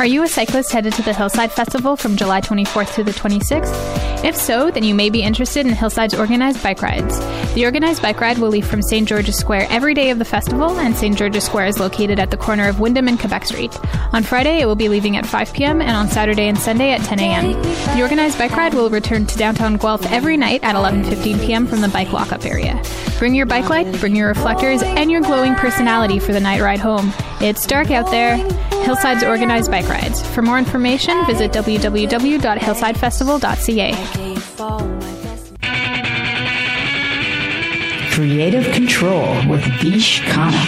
Are you a cyclist headed to the Hillside Festival from July 24th to the 26th? If so, then you may be interested in Hillside's organized bike rides. The organized bike ride will leave from St. George's Square every day of the festival, and St. George's Square is located at the corner of Wyndham and Quebec Street. On Friday, it will be leaving at 5 p.m., and on Saturday and Sunday at 10 a.m. The organized bike ride will return to downtown Guelph every night at 11:15 p.m. from the bike lockup area. Bring your bike light, bring your reflectors, and your glowing personality for the night ride home. It's dark out there. Hillside's organized bike rides. For more information, visit www.hillsidefestival.ca. Creative Control with Vish Khanna.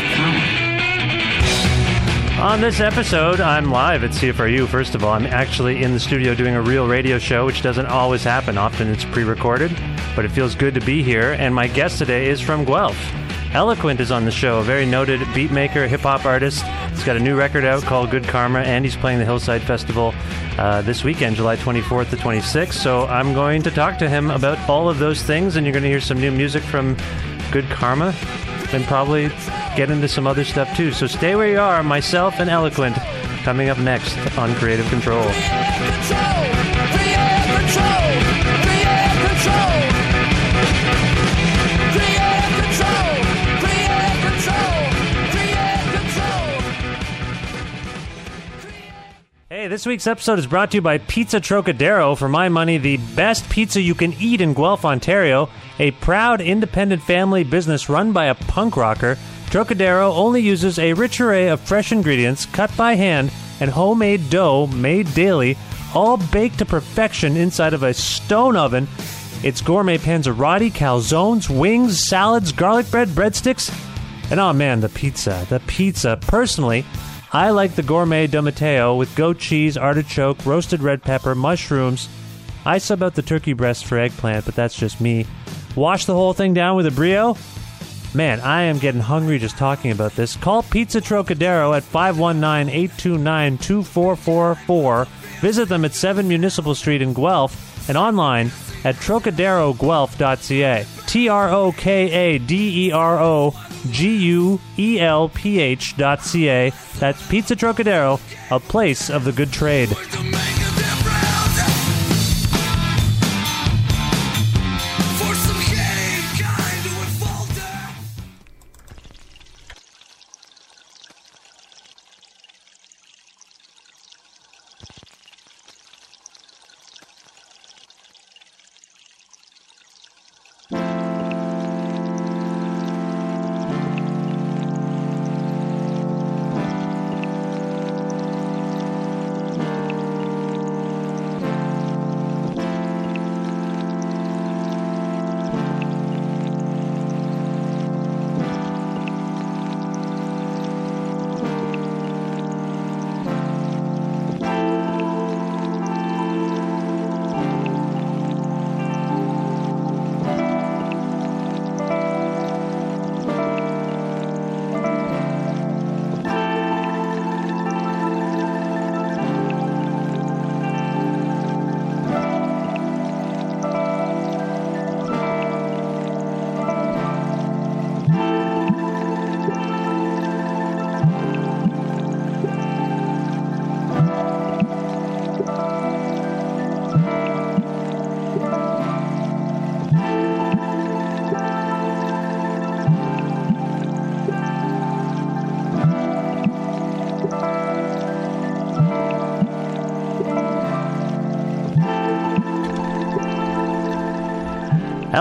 On this episode, I'm live at CFRU. First of all, I'm actually in the studio doing a real radio show, which doesn't always happen. Often it's pre recorded, but it feels good to be here. And my guest today is from Guelph. Eloquent is on the show, a very noted beatmaker, hip hop artist. He's got a new record out called Good Karma, and he's playing the Hillside Festival uh, this weekend, July 24th to 26th. So I'm going to talk to him about all of those things, and you're going to hear some new music from Good Karma, and probably get into some other stuff too. So stay where you are, myself and Eloquent, coming up next on Creative Control. This week's episode is brought to you by Pizza Trocadero. For my money, the best pizza you can eat in Guelph, Ontario. A proud independent family business run by a punk rocker, Trocadero only uses a rich array of fresh ingredients cut by hand and homemade dough made daily, all baked to perfection inside of a stone oven. It's gourmet panzerotti, calzones, wings, salads, garlic bread, breadsticks, and oh man, the pizza. The pizza. Personally, I like the gourmet Domateo with goat cheese, artichoke, roasted red pepper, mushrooms. I sub out the turkey breast for eggplant, but that's just me. Wash the whole thing down with a brio. Man, I am getting hungry just talking about this. Call Pizza Trocadero at 519 829 2444. Visit them at 7 Municipal Street in Guelph and online at trocaderoguelph.ca. T R O K A D E R O G U E L P H dot C A. That's Pizza Trocadero, a place of the good trade.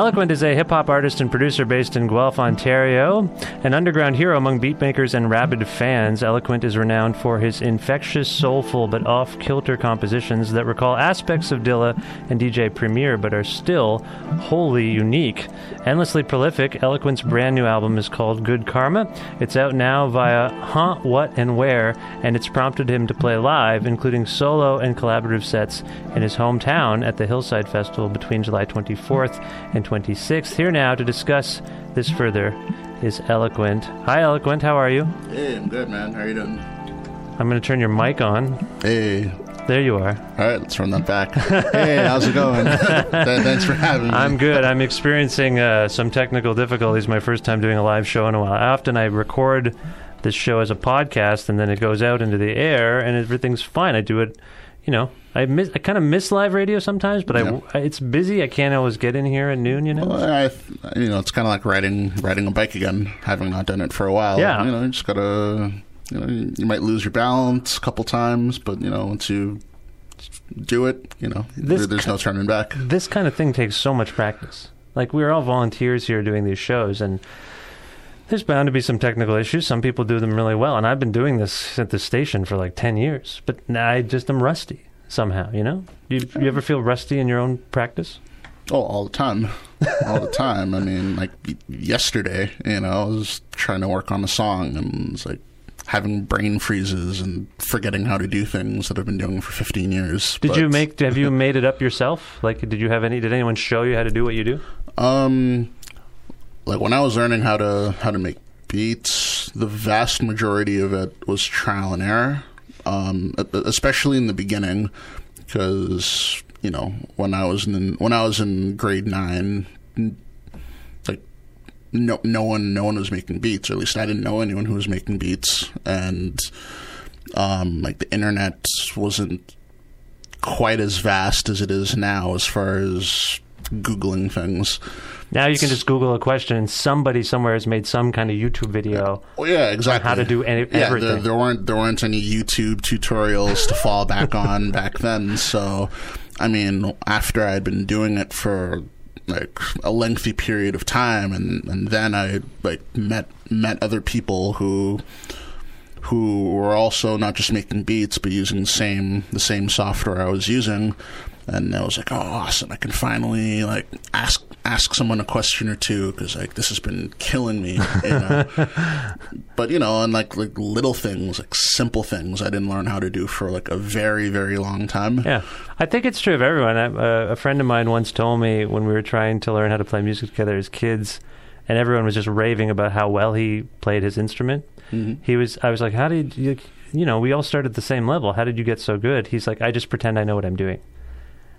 Eloquent is a hip hop artist and producer based in Guelph, Ontario. An underground hero among beatmakers and rabid fans, Eloquent is renowned for his infectious, soulful, but off kilter compositions that recall aspects of Dilla and DJ Premier, but are still wholly unique. Endlessly prolific, Eloquent's brand new album is called Good Karma. It's out now via Huh, What, and Where, and it's prompted him to play live, including solo and collaborative sets in his hometown at the Hillside Festival between July 24th and 26th. Here now to discuss this further is Eloquent. Hi, Eloquent. How are you? Hey, I'm good, man. How are you doing? I'm going to turn your mic on. Hey. There you are. All right, let's run that back. hey, how's it going? Thanks for having me. I'm good. I'm experiencing uh, some technical difficulties. My first time doing a live show in a while. Often I record this show as a podcast, and then it goes out into the air, and everything's fine. I do it, you know. I miss. I kind of miss live radio sometimes, but Yeah. I, it's busy. I can't always get in here at noon. You know. Well, I, you know, it's kind of like riding riding a bike again, having not done it for a while. Yeah. You know, you just gotta, you know, you might lose your balance a couple times, but you know, once you do it, you know, This there- there's no turning back. this kind of thing takes so much practice. Like we're all volunteers here doing these shows, and there's bound to be some technical issues. Some people do them really well, and I've been doing this at the station for like ten years, but I just am rusty somehow. You know, you, you ever feel rusty in your own practice? Oh, all the time, all the time. I mean, like yesterday, you know, I was trying to work on a song and it's like having brain freezes and forgetting how to do things that I've been doing for 15 years. Did you make? Have you made it up yourself? Like, did you have any? Did anyone show you how to do what you do? Um, like when I was learning how to how to make beats, the vast majority of it was trial and error. Um, especially in the beginning, because you know when I was in when I was in grade nine, like no no one no one was making beats, or at least I didn't know anyone who was making beats, and um, like the internet wasn't quite as vast as it is now as far as googling things. Now you can just Google a question, and somebody somewhere has made some kind of YouTube video. Oh yeah, exactly. how to do any- yeah, there, there weren't there weren't any YouTube tutorials to fall back on back then. So, I mean, after I'd been doing it for like a lengthy period of time, and and then I like met met other people who who were also not just making beats but using the same the same software I was using. And I was like, "Oh, awesome! I can finally like ask ask someone a question or two because like this has been killing me." You know? but you know, and like like little things, like simple things, I didn't learn how to do for like a very very long time. Yeah, I think it's true of everyone. I, uh, a friend of mine once told me when we were trying to learn how to play music together as kids, and everyone was just raving about how well he played his instrument. He was. I was like, "How did you? You know, we all start at the same level. How did you get so good?" He's like, "I just pretend I know what I'm doing."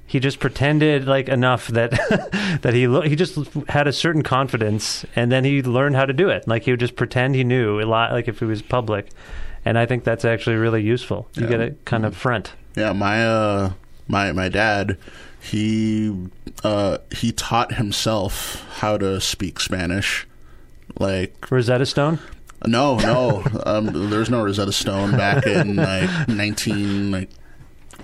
He just pretended like enough that that he lo- he just had a certain confidence, and then he learned how to do it. Like he would just pretend he knew a lot, like if it was public. And I think that's actually really useful. You Yeah. get to kind of front. Yeah, my uh, my my dad, he uh, he taught himself how to speak Spanish. Like Rosetta Stone. no, no, um, there's no Rosetta Stone back in like 19 like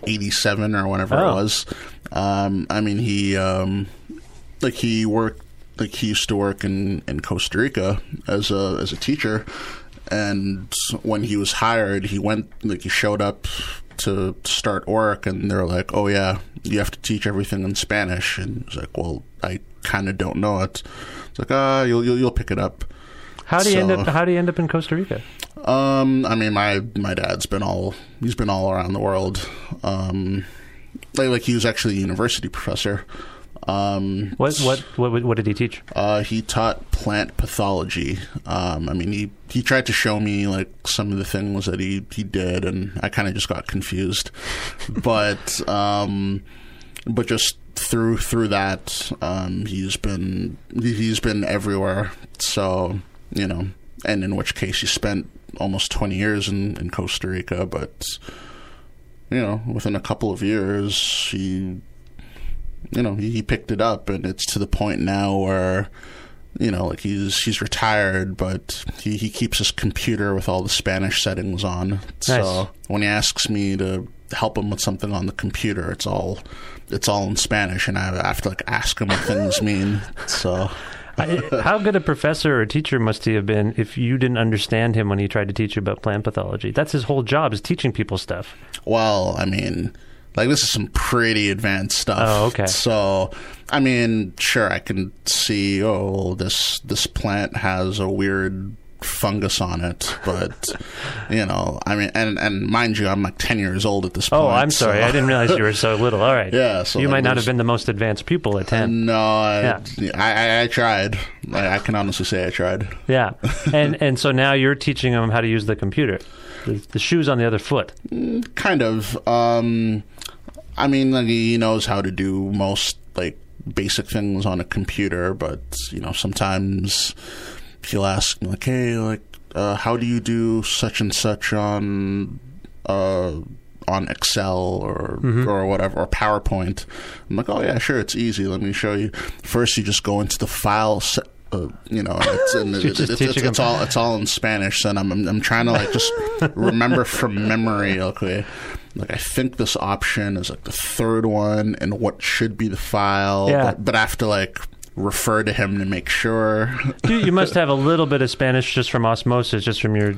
87 or whenever Oh. it was. Um, I mean, he um, like he worked like he used to work in, in Costa Rica as a as a teacher, and when he was hired, he went like he showed up to start work, and they're like, "Oh yeah, you have to teach everything in Spanish," and he's like, "Well, I kind of don't know it." It's like, "Ah, you'll, you'll you'll pick it up." How do you end up? How do you end up in Costa Rica? Um, I mean, my my dad's been all he's been all around the world. Um, like, like he was actually a university professor. Um, What what what what did he teach? uh, he taught plant pathology. Um, I mean, he he tried to show me like some of the things that he he did, and I kind of just got confused. but um, but just through through that, um, he's been he's been everywhere. So you know, and in which case he spent almost twenty years in in Costa Rica, but you know, within a couple of years, he you know, he, picked it up, and it's to the point now where, you know, like he's he's retired, but he, he keeps his computer with all the Spanish settings on. Nice. So when he asks me to help him with something on the computer, it's all it's all in Spanish, and I have to like ask him what things mean. So. I- How good a professor or teacher must he have been if you didn't understand him when he tried to teach you about plant pathology? That's his whole job is teaching people stuff. Well, I mean, like this is some pretty advanced stuff. Oh, okay. So, I mean, sure, I can see. Oh, this this plant has a weird fungus on it, but you know, I mean, and and mind you, I'm like ten years old at this point. Oh, I'm sorry. so- I didn't realize you were so little. All right. Yeah, so you might not have been the most advanced pupil at 10. No, I, Yeah. I, I, I tried. I, I can honestly say I tried. Yeah. And and so now you're teaching him how to use the computer. The, the shoe's on the other foot. Kind of. Um, I mean, like, he knows how to do most like basic things on a computer, but you know, sometimes he'll ask me like, "Hey, like, uh, how do you do such and such on uh, on Excel or or whatever or PowerPoint?" I'm like, "Oh yeah, sure, it's easy. Let me show you. First, you just go into the file." Se- uh, you know, it's, and You're it- it's, all it's all in Spanish, and I'm I'm, I'm trying to like just remember from memory. Okay, like I think this option is like the third one, and what should be the file. Yeah. but, but to like refer to him to make sure. You, you must have a little bit of Spanish just from osmosis, just from your.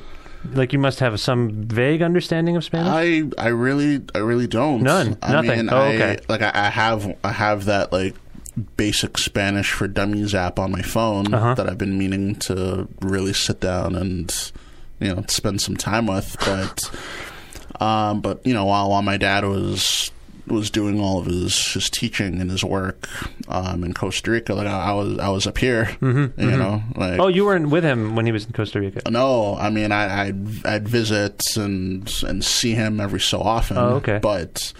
Like you must have some vague understanding of Spanish. I I really I really don't. None. I Nothing. Mean, Oh, I, okay. Like I, I have I have that like basic Spanish for Dummies app on my phone Uh-huh. that I've been meaning to really sit down and you know spend some time with, but um, but you know while while my dad was was doing all of his, his teaching and his work um, in Costa Rica, like I, I was I was up here, Mm-hmm, you know, like oh, you weren't with him when he was in Costa Rica. no, I mean I, I'd I'd visit and and see him every so often. Oh, okay. But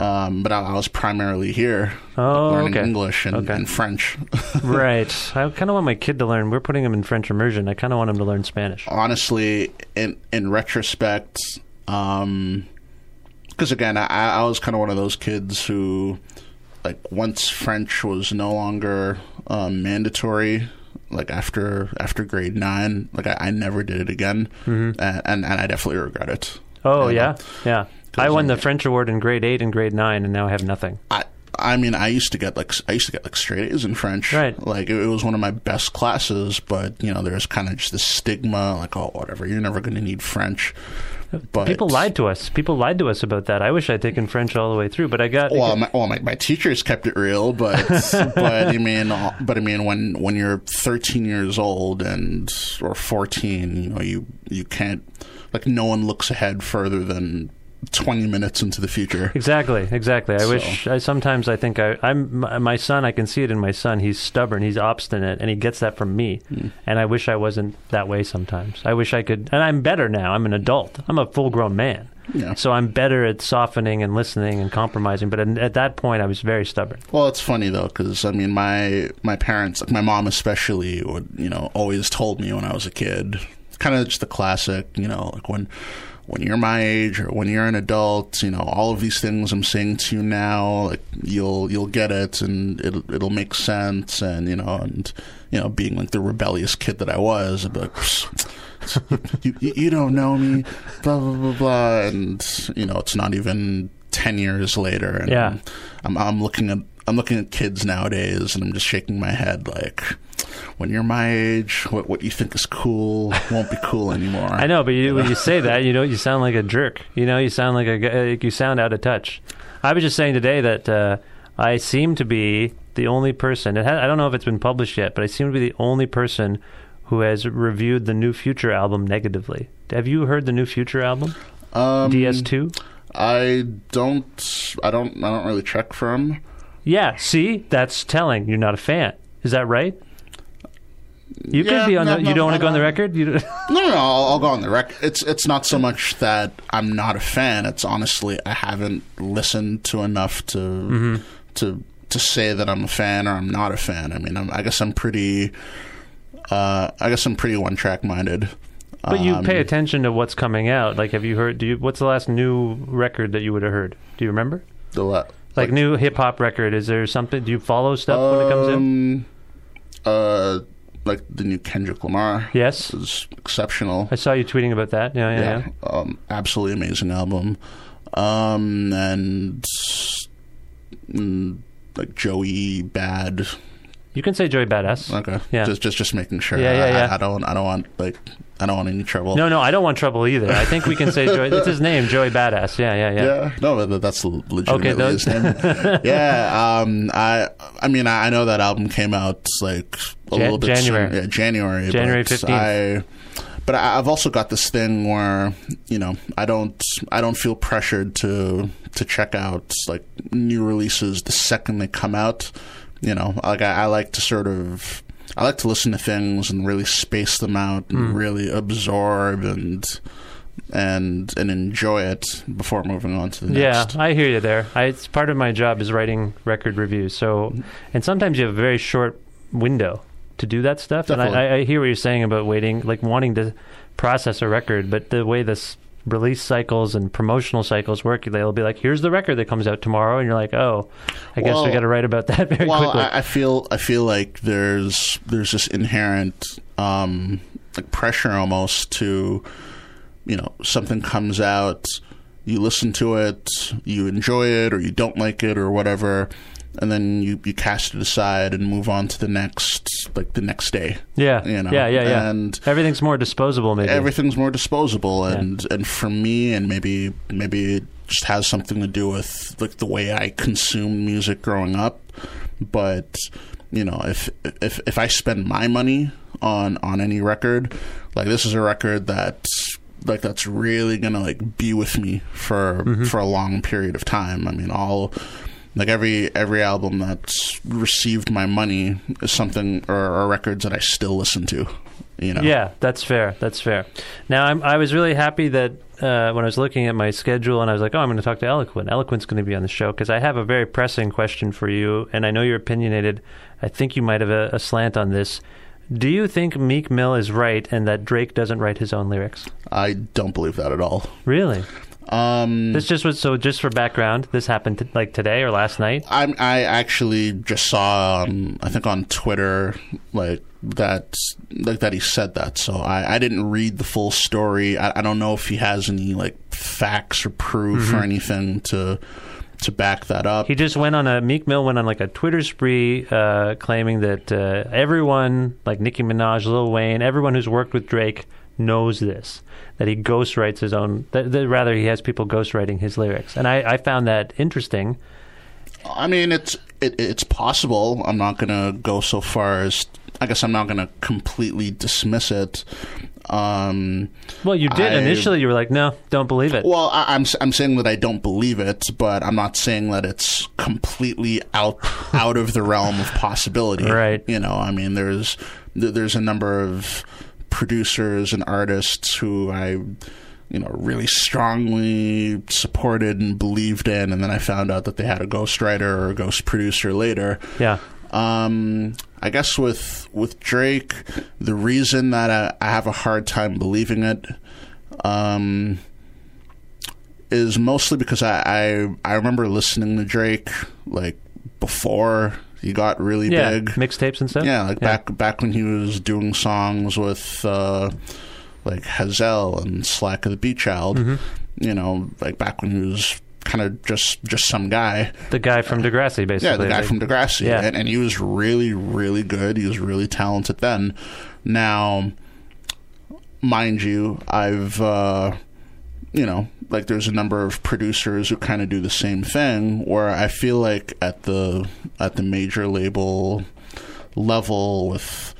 um, but I, I was primarily here Oh, learning okay. English and, Okay. and French. right. I kind of want my kid to learn. We're putting him in French immersion. I kind of want him to learn Spanish. Honestly, in in retrospect, because again, I, I was kind of one of those kids who, like, once French was no longer um, mandatory. Like after after grade nine, like I, I never did it again, and, and and I definitely regret it. Mm-hmm. Oh You know? yeah, yeah. I won the French award in grade eight and grade nine, and now I have nothing. I I mean, I used to get like I used to get like straight A's in French. Right. Like it, it was one of my best classes, but you know, there's kind of just this stigma, like oh, whatever, you're never going to need French. But People lied to us. People lied to us about that. I wish I'd taken French all the way through, but I got. Well, my, well, my, my teachers kept it real, but but I mean, but I mean, when when you're 13 years old and or 14, you know, you you can't like no one looks ahead further than 20 minutes into the future. Exactly, exactly. I So- wish. I sometimes I think I, I'm my, son. I can see it in my son. He's stubborn. He's obstinate, and he gets that from me. Hmm. And I wish I wasn't that way sometimes. I wish I could. And I'm better now. I'm an adult. I'm a full grown man. Yeah. So I'm better at softening and listening and compromising. But at, at that point, I was very stubborn. Well, it's funny though, because I mean, my my parents, like my mom especially, would you know always told me when I was a kid, kind of just the classic, you know, like when when you're my age or when you're an adult, you know, all of these things I'm saying to you now, like you'll you'll get it and it'll it'll make sense, and you know, and you know, being like the rebellious kid that I was, I'd be like. you, you, you don't know me, blah blah blah blah, and you know it's not even ten years later, and Yeah. I'm I'm looking at I'm looking at kids nowadays, and I'm just shaking my head like, when you're my age, what what you think is cool won't be cool anymore. I know, but you, when you say that, you know, you sound like a jerk. You know, you sound like a like you sound out of touch. I was just saying today that uh, I seem to be the only person. It ha- I don't know if it's been published yet, but I seem to be the only person who has reviewed the New Future album negatively. Have you heard the New Future album? Um, DS2. I don't I don't I don't really check for them. Yeah. See, that's telling. You're not a fan. Is that right? You Yeah, could be on no, the. no, you don't want to go on the record. You don't- No, no, no I'll, I'll go on the record. It's it's not so much that I'm not a fan. It's honestly I haven't listened to enough to Mm-hmm. to to say that I'm a fan or I'm not a fan. I mean, I'm, I guess I'm pretty. Uh, I guess I'm pretty one track minded. But you Um, pay attention to what's coming out. Like, have you heard? Do you? What's the last new record that you would have heard? Do you remember? The la- Like, new hip hop record? Is there something? Do you follow stuff when it comes in? Um, uh, like the new Kendrick Lamar. Yes, is exceptional. I saw you tweeting about that. Yeah, yeah, yeah. yeah, Um, absolutely amazing album. um, and mm, like Joey Bad. You can say Joey Badass. Okay, Yeah. just just just making sure. Yeah, yeah, I- yeah. I, I don't I don't want like I don't want any trouble. No, no, I don't want trouble either. I think we can say Joey. It's his name, Joey Badass. Yeah, yeah, yeah. Yeah, no, but that's legitimately Okay, those- his name. yeah, um, I, I mean, I I know that album came out like a Jan- little bit January. soon- yeah, January, January but 15th. I, but I- I've also got this thing where you know I don't I don't feel pressured to to check out like new releases the second they come out. You know, like I, I like to sort of. I like to listen to things and really space them out and Hmm. really absorb and and and enjoy it before moving on to the next. Yeah. I hear you there. I, it's part of my job is writing record reviews. So, and sometimes you have a very short window to do that stuff. And I, I hear what you're saying about waiting, like wanting to process a record, but the way this release cycles and promotional cycles work, they'll be like, "Here's the record that comes out tomorrow," and you're like, "Oh, I guess we Well- got to write about that very well, quickly." I, I feel I feel like there's there's this inherent um, like pressure almost to you know something comes out, you listen to it, you enjoy it or you don't like it or whatever, and then you you cast it aside and move on to the next like the next day. yeah, you know, yeah, yeah, yeah. and everything's more disposable, maybe. everything's more disposable and and for me and maybe maybe it just has something to do with like the way I consumed music growing up but you know if if if I spend my money on on any record like this is a record that's like that's really gonna like be with me for mm-hmm. for a long period of time I mean all like every every album that's received my money is something or, or records that I still listen to you know Yeah, that's fair. That's fair. Now, I'm, I was really happy that uh, when I was looking at my schedule and I was like, oh, I'm going to talk to Eloquent. Eloquent's going to be on the show because I have a very pressing question for you, and I know you're opinionated. I think you might have a, a slant on this. Do you think Meek Mill is right and that Drake doesn't write his own lyrics? I don't believe that at all. Really? Um, This just was so. Just for background, this happened t- like today or last night. I I actually just saw um, I think on Twitter like that like that he said that. So I, I didn't read the full story. I, I don't know if he has any like facts or proof or anything to to back that up. He just went on a Meek Mill went on like a Twitter spree, uh, claiming that uh, everyone, like Nicki Minaj, Lil Wayne, everyone who's worked with Drake knows this. That he ghostwrites his own. That, that rather, he has people ghostwriting his lyrics, and I, I found that interesting. I mean, it's it, it's possible. I'm not going to go so far as I guess I'm not going to completely dismiss it. Um, Well, you did I- initially. You were like, "No, don't believe it." Well, I, I'm I'm saying that I don't believe it, but I'm not saying that it's completely out out of the realm of possibility. Right. You know, I mean, there's there's a number of producers and artists who I you know really strongly supported and believed in, and then I found out that they had a ghostwriter or a ghost producer later. yeah, Um, I guess with with Drake, the reason that I, I have a hard time believing it, um, is mostly because I, I I remember listening to Drake like before he got really yeah, big. mixtapes and stuff. Yeah, like back back when he was doing songs with uh, like Hazel and Slakah the Beatchild. Mm-hmm. You know, like back when he was kind of just just some guy. the guy from Degrassi, basically. Yeah, the guy Like- from Degrassi, Yeah. and, and he was really, really good. He was really talented then. Now, mind you, I've, uh, you know, like there's a number of producers who kind of do the same thing. Where I feel like at the at the major label level with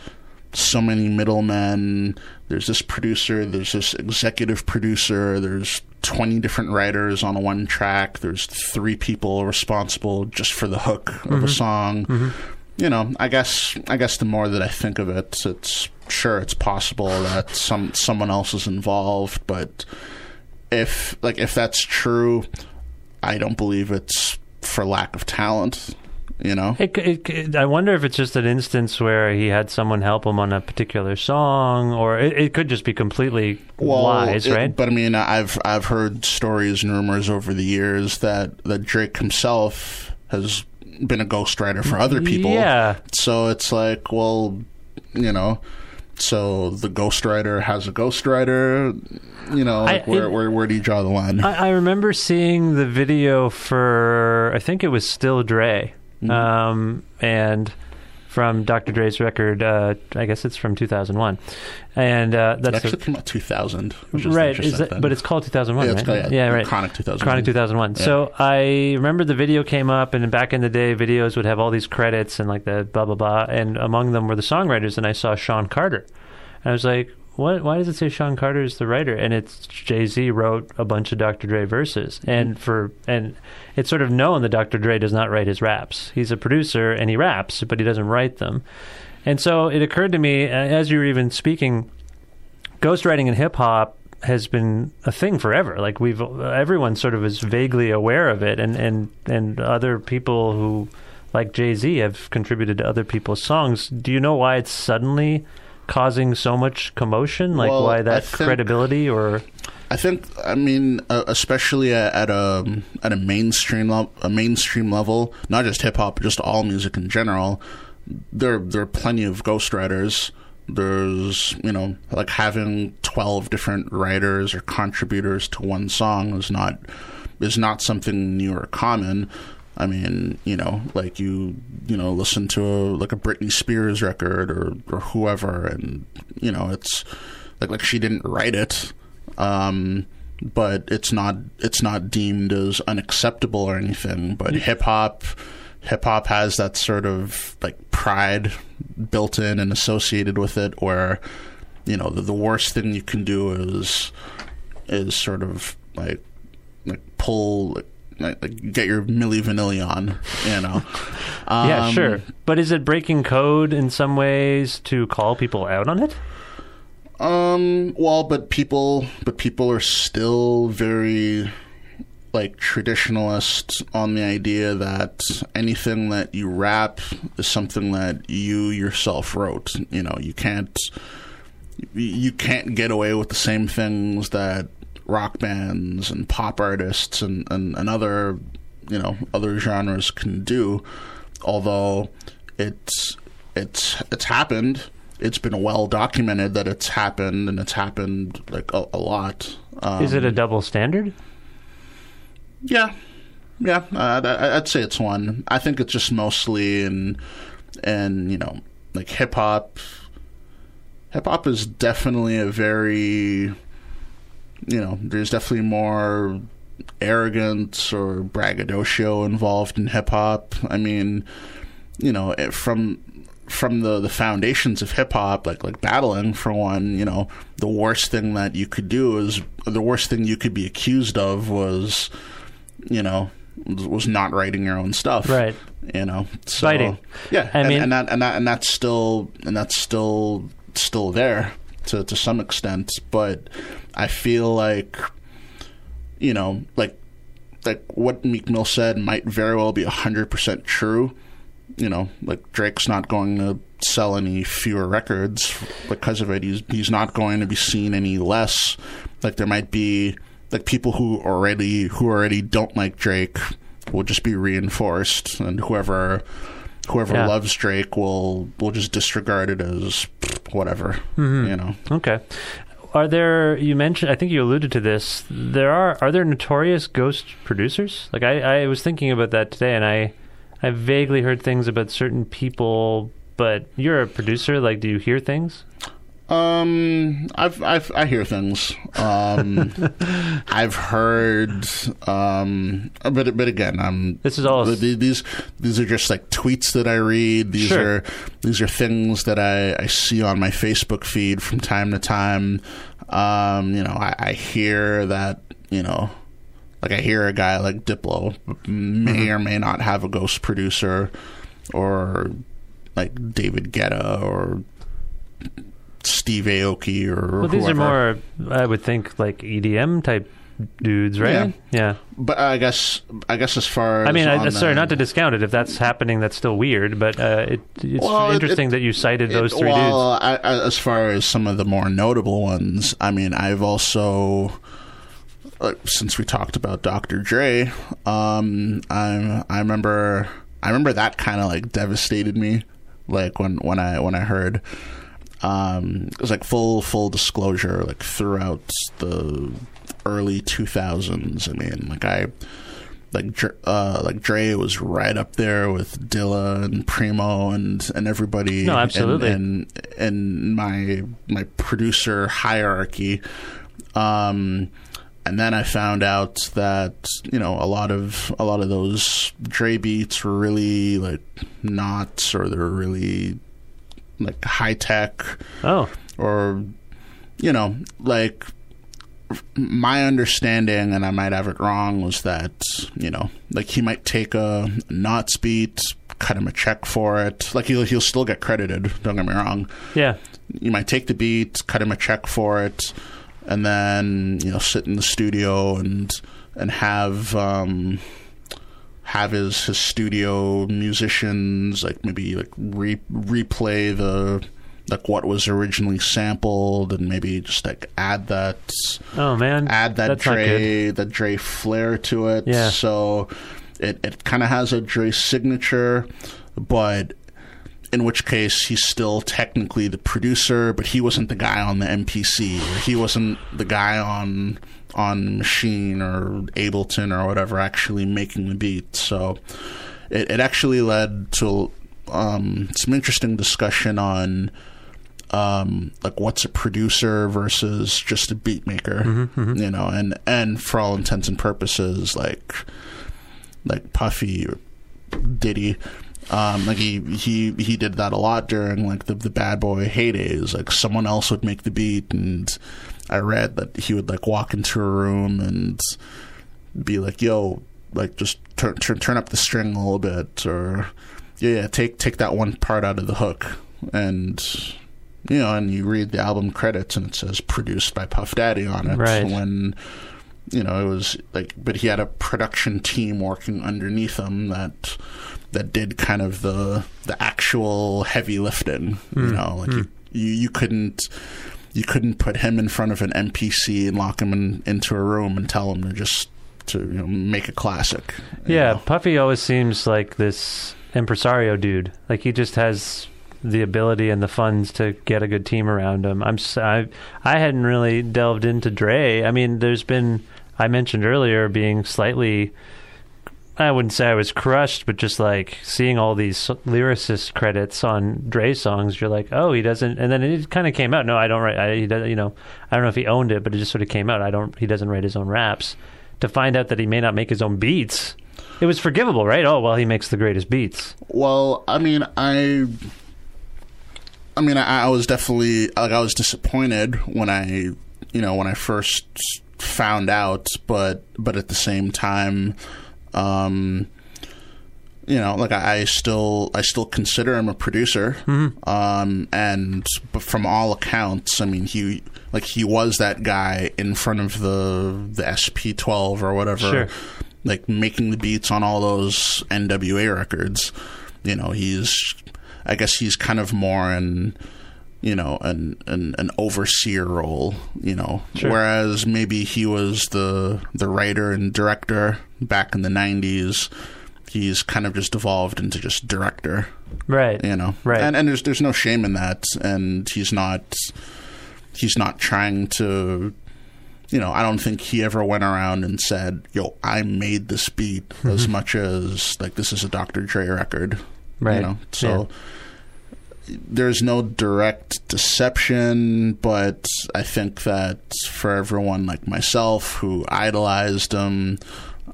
so many middlemen. There's this producer, there's this executive producer, there's 20 different writers on one track, there's three people responsible just for the hook of a mm-hmm. song. Mm-hmm. You know, I guess I guess the more that I think of it, it's sure it's possible that some someone else is involved, but if like if that's true, I don't believe it's for lack of talent, you know. It, it, c- I wonder if it's just an instance where he had someone help him on a particular song, or it, it could just be completely lies, it- right? But I mean, I've I've heard stories and rumors over the years that that Drake himself has been a ghostwriter for other people. Yeah. So it's like, well, you know, so the ghostwriter has a ghostwriter. You know, like I- where, it- where where do you draw the line? I, I remember seeing the video for I think it was Still Dre, Mm-hmm. um, and from Dr. Dre's record. Uh, I guess it's from 2001, and uh, it that's actually the- came out 2000, which is right. Is that, but it's called 2001, Yeah, right? called- yeah, right. Chronic 2001. Chronic 2001. Yeah. So I remember the video came up, and back in the day, videos would have all these credits and like the blah blah blah, and among them were the songwriters, and I saw Sean Carter, and I was like, "What? Why does it say Sean Carter is the writer?" And it's Jay Z wrote a bunch of Dr. Dre verses, and for and it's sort of known that Dr. Dre does not write his raps. He's a producer and he raps, but he doesn't write them. And so it occurred to me uh, as you were even speaking ghostwriting in hip hop has been a thing forever. Like we've everyone sort of is vaguely aware of it, and and and other people who like Jay Z have contributed to other people's songs. Do you know why it's suddenly causing so much commotion? Like Well, why that think- credibility or I think, I mean, uh, especially at, a at a mainstream le- a mainstream level, not just hip hop, just all music in general. There there are plenty of ghostwriters. There's you know like having twelve different writers or contributors to one song is not is not something new or common. I mean, you know, like you, you know, listen to a, like a Britney Spears record or or whoever, and you know, it's like like she didn't write it, um, but it's not it's not deemed as unacceptable or anything. But hip hop, hip hop has that sort of like pride built in and associated with it, where you know the, the worst thing you can do is is sort of like like pull like, like get your Milli Vanilli on, you know. yeah, Um, sure. But is it breaking code in some ways to call people out on it? Um. Well, but people, but people are still very like traditionalist on the idea that anything that you rap is something that you yourself wrote. You know, you can't you can't get away with the same things that rock bands and pop artists and, and, and other you know other genres can do although it's it's it's happened it's been well documented that it's happened and it's happened like a, a lot um, Is it a double standard? yeah, yeah. Uh, I- I'd say it's one. I think it's just mostly in, in you know, like hip hop. Hip hop is definitely a very, you know, there's definitely more arrogance or braggadocio involved in hip hop. I mean, you know, from from the the foundations of hip hop, like like battling for one, you know, the worst thing that you could do is the worst thing you could be accused of was, you know, was not writing your own stuff, Right. You know, so, Fighting. Yeah, I and, mean- and that and that and that's still and that's still still there to to some extent, but I feel like you know, like like what Meek Mill said might very well be hundred percent true. You know, like Drake's not going to sell any fewer records because of it. He's he's not going to be seen any less. Like there might be like people who already who already don't like Drake will just be reinforced, and whoever whoever Yeah. loves Drake will will just disregard it as whatever. Mm-hmm. You know. Okay. Are there? You mentioned. I think you alluded to this. There are. Are there notorious ghost producers? Like I, I was thinking about that today, and I, I vaguely heard things about certain people. But you're a producer. Like, do you hear things? Um, I've, I've I hear things. Um, I've heard. Um, but but again, I'm. This is all- these these are just like tweets that I read. These Sure. are these are things that I I see on my Facebook feed from time to time. Um, you know, I, I hear that you know. Like I hear a guy like Diplo may Mm-hmm. or may not have a ghost producer, or like David Guetta or Steve Aoki or Well, these are more. I would think like EDM type dudes, right? Yeah. But I guess I guess as far as I mean, I, on sorry, the- not to discount it. If that's happening, that's still weird. But uh, it, it's Well, interesting it- that you cited it- those three well, dudes. I, I, as far as some of the more notable ones, I mean, I've also. Uh, since we talked about Dr. Dre, um, I I remember I remember that kind of like devastated me, like when when I when I heard, um, it was like full full disclosure, like throughout the early two thousands. I mean, like I like uh, like Dre was right up there with Dilla and Primo and and everybody. No, absolutely. And and, and my my producer hierarchy. Um, and then I found out that you know a lot of a lot of those Dre beats were really like not, or they're really like high tech, Oh, or you know like my understanding, and I might have it wrong, was that you know like he might take a Nottz beat, cut him a check for it. Like he'll he'll still get credited. Don't get me wrong yeah. you might take the beat, cut him a check for it, and then you know sit in the studio and and have um, have his his studio musicians like maybe like re- replay the like what was originally sampled and maybe just like add that Oh man, add that That's. Dre that Dre flair to it. Yeah. So it it kind of has a Dre signature, but in which case he's still technically the producer, but he wasn't the guy on the MPC or he wasn't the guy on on Maschine or Ableton or whatever actually making the beat. So it, it actually led to um, some interesting discussion on um, like what's a producer versus just a beat maker, you know, and and for all intents and purposes, like like Puffy or Diddy, um, like he he he did that a lot during like the the Bad Boy heydays. Like someone else would make the beat, and I read that he would like walk into a room and be like, "Yo, like just turn turn turn up the string a little bit," or yeah, yeah, take take that one part out of the hook, and you know, and you read the album credits and it says produced by Puff Daddy on it. Right. When you know it was like, but he had a production team working underneath him that that did kind of the the actual heavy lifting. You hmm. know, like hmm. you, you you couldn't. You couldn't put him in front of an MPC and lock him in, into a room and tell him to just to you know, make a classic. Yeah, know? Puffy always seems like this impresario dude. Like he just has the ability and the funds to get a good team around him. I'm I, I hadn't really delved into Dre. I mean, there's been I mentioned earlier being slightly I wouldn't say I was crushed, but just like seeing all these lyricist credits on Dre songs, you're like, oh, he doesn't. And then it kind of came out. No, I don't write. I, he does, you know, I don't know if he owned it, but it just sort of came out. I don't. He doesn't write his own raps. To find out that he may not make his own beats, it was forgivable, right? Oh, well, he makes the greatest beats. Well, I mean, I, I mean, I, I was definitely like I was disappointed when I, you know, when I first found out, but but at the same time, um, you know, like I, I still I still consider him a producer, um, and but from all accounts, I mean, he like he was that guy in front of the the SP twelve or whatever Sure. like making the beats on all those NWA records. You know, he's I guess he's kind of more in you know an an, an overseer role. You know, Sure. whereas maybe he was the the writer and director back in the '90s. He's kind of just evolved into just director Right. you know Right. and and there's there's no shame in that and he's not he's not trying to you know i don't think he ever went around and said yo i made this beat as mm-hmm. much as like this is a dr dre record Right. you know so there's no direct deception but i think that for everyone like myself who idolized him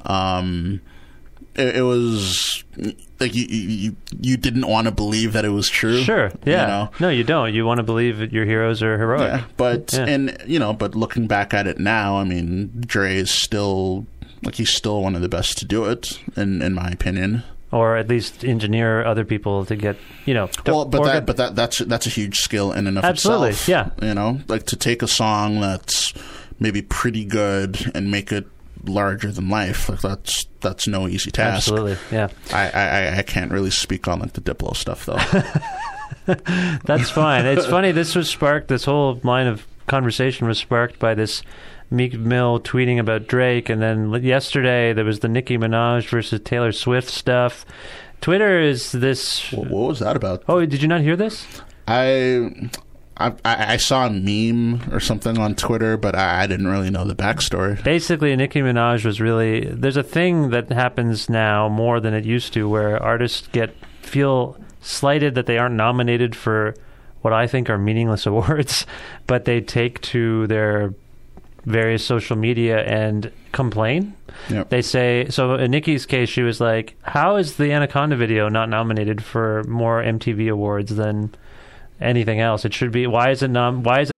um it, it was like you, you you didn't want to believe that it was true. Sure. Yeah. You know? No, you don't. You want to believe that your heroes are heroic. Yeah, but Yeah. and you know, but looking back at it now, I mean, Dre is still like he's still one of the best to do it, in in my opinion. Or at least engineer other people to get, you know. Well, but that but that that's that's a huge skill in and of Absolutely, itself. yeah. you know, like to take a song that's maybe pretty good and make it larger than life. Like that's that's no easy task. Absolutely. Yeah. I, I I- I can't really speak on like the Diplo stuff though. That's fine. It's funny. This was sparked. This whole line of conversation was sparked by this Meek Mill tweeting about Drake, and then yesterday there was the Nicki Minaj versus Taylor Swift stuff. Twitter is this. what, was that about? Oh, did you not hear this? I I, I, I saw a meme or something on Twitter, but I, I didn't really know the backstory. Basically, Nicki Minaj was really there's a thing that happens now more than it used to, where artists get feel slighted that they aren't nominated for what I think are meaningless awards, but they take to their various social media and complain. Yep. They say so. In Nicki's case, she was like, "How is the Anaconda video not nominated for more MTV awards than anything else? It should be. Why is it nom? Why is it?"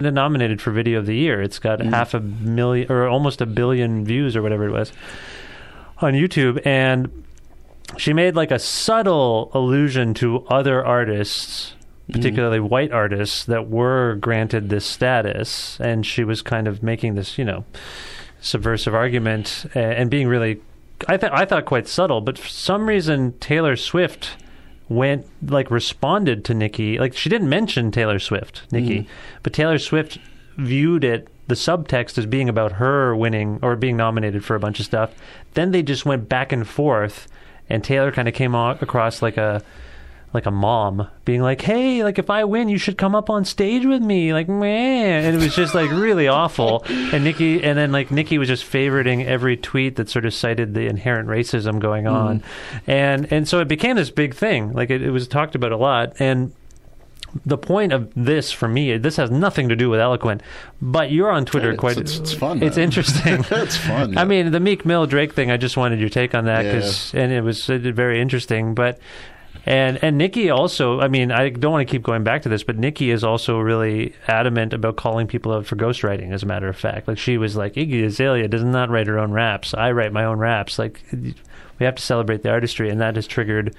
Nominated for video of the year. It's got mm. half a million or almost a billion views or whatever it was on YouTube. And she made like a subtle allusion to other artists, mm. particularly white artists that were granted this status. And she was kind of making this, you know, subversive argument and being really I thought I thought quite subtle, but for some reason Taylor Swift went like responded to Nicki. Like she didn't mention Taylor Swift, Nicki, mm-hmm. but Taylor Swift viewed it the subtext as being about her winning or being nominated for a bunch of stuff. Then they just went back and forth, and Taylor kind of came across like a like a mom being like, "Hey, like if I win, you should come up on stage with me." Like, man, and it was just like really awful. And Nicki, and then like Nicki was just favoriting every tweet that sort of cited the inherent racism going mm-hmm. on, and and so it became this big thing. Like it, it was talked about a lot, and the point of this for me, this has nothing to do with eloquent, but you're on Twitter It's- quite. it's- it's fun, It's man. interesting. It's fun, I mean, the Meek Mill Drake thing. I just wanted your take on that Yeah. because, and it was very interesting. But and and Nicki also. I mean, I don't want to keep going back to this, but Nicki is also really adamant about calling people out for ghostwriting. As a matter of fact, like she was like Iggy Azalea does not write her own raps. I write my own raps. Like we have to celebrate the artistry, and that has triggered.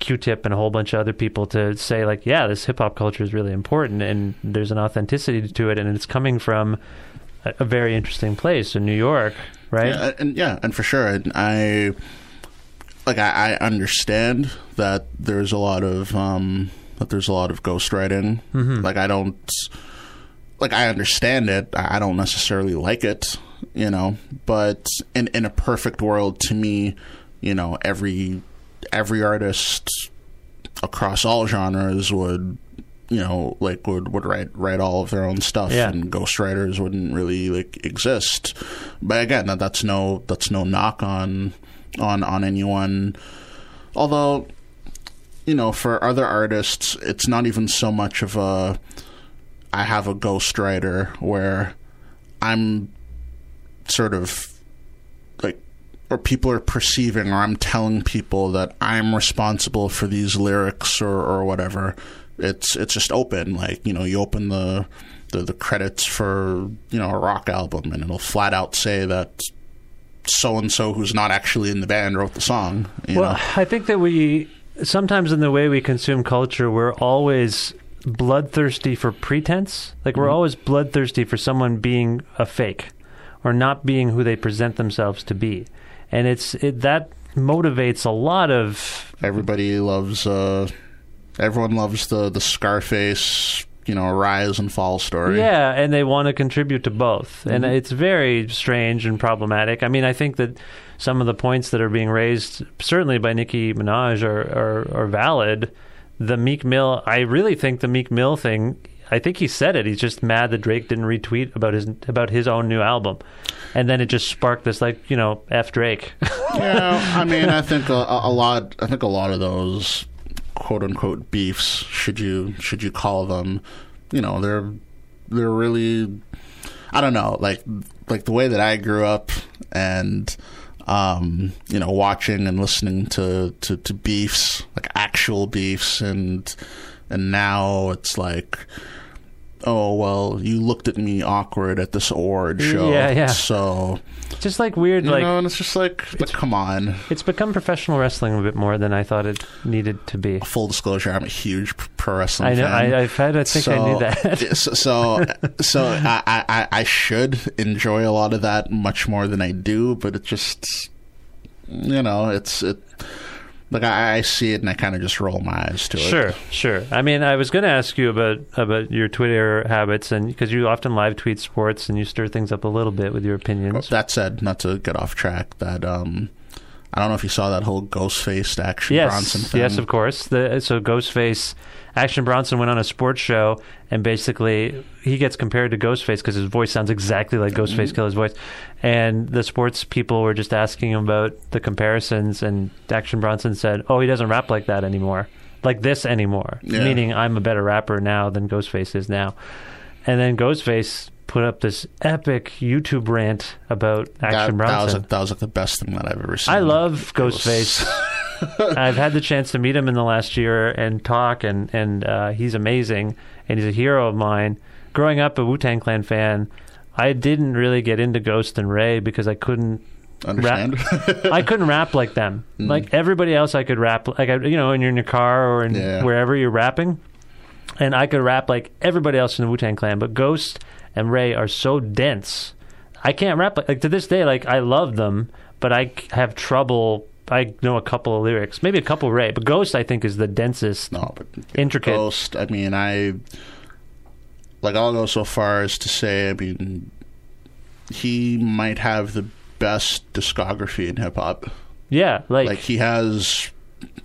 Q-Tip and a whole bunch of other people to say like, yeah, this hip hop culture is really important, and there's an authenticity to it, and it's coming from a, a very interesting place in New York, right? Yeah, and yeah, and for sure, I like I, I understand that there's a lot of um that there's a lot of ghostwriting. Mm-hmm. Like I don't like I understand it. I don't necessarily like it, you know. But in in a perfect world, to me, you know, every every artist across all genres would you know like would would write write all of their own stuff Yeah. and ghostwriters wouldn't really like exist but again that, that's no that's no knock on on on anyone although you know for other artists it's not even so much of a i have a ghostwriter where i'm sort of like or people are perceiving or I'm telling people that I'm responsible for these lyrics or, or whatever. It's it's just open. Like, you know, you open the, the the credits for, you know, a rock album and it'll flat out say that so and so who's not actually in the band wrote the song. You Well, know? I think that we sometimes in the way we consume culture, we're always bloodthirsty for pretense. Like we're always bloodthirsty for someone being a fake or not being who they present themselves to be, and it's it, that motivates a lot of Everybody loves uh everyone loves the the Scarface, you know, a rise and fall story. Yeah, and they want to contribute to both. And mm-hmm. it's very strange and problematic. I mean, I think that some of the points that are being raised, certainly by Nicki Minaj, are, are, are valid. The Meek Mill, I really think the Meek Mill thing, I think he said it. He's just mad that Drake didn't retweet about his about his own new album, and then it just sparked this like you know f Drake. yeah, I mean, I think a, a lot. I think a lot of those quote unquote beefs, should you should you call them, you know, they're they're really, I don't know, like like the way that I grew up and. Um, you know, watching and listening to, to, to beefs, like actual beefs, and and now it's like, oh well, you looked at me awkward at this award show, Yeah, yeah. So just like weird, you like know, and it's just like, like, come on. it's become professional wrestling a bit more than I thought it needed to be. Full disclosure, I'm a huge pro wrestling I know. fan. I, I've had. I think I knew that. so, so, so I, I, I should enjoy a lot of that much more than I do, but it just, you know, it's it. Like I, I see it and I kind of just roll my eyes to it. Sure, sure. I mean, I was going to ask you about about your Twitter habits, and because you often live tweet sports and you stir things up a little bit with your opinions. That said, not to get off track, that um, I don't know if you saw that whole Ghostface action yes, Bronson thing. yes, of course. The, so Ghostface, Action Bronson went on a sports show, and basically he gets compared to Ghostface because his voice sounds exactly like Ghostface Mm-hmm. Killer's voice. And the sports people were just asking him about the comparisons, and Action Bronson said, "Oh, he doesn't rap like that anymore, like this anymore." Yeah. Meaning, I'm a better rapper now than Ghostface is now. And then Ghostface put up this epic YouTube rant about That, Action that was Bronson. like, that was like the best thing that I've ever seen. I love was- Ghostface. I've had the chance to meet him in the last year and talk, and and uh, he's amazing, and he's a hero of mine. Growing up a Wu Tang Clan fan, I didn't really get into Ghost and Rae because I couldn't Understand? rap. I couldn't rap like them. Like everybody else, I could rap. Like I, you know, when you're in your car or in Yeah. wherever you're rapping, and I could rap like everybody else in the Wu Tang Clan. But Ghost and Rae are so dense. I can't rap like, like to this day. Like I love them, but I have trouble. I know a couple of lyrics, maybe a couple Rae, but Ghost I think is the densest. No, but Intricate. Ghost. I mean, I like. I'll go so far as to say, I mean, he might have the best discography in hip hop. Yeah, like, Like he has,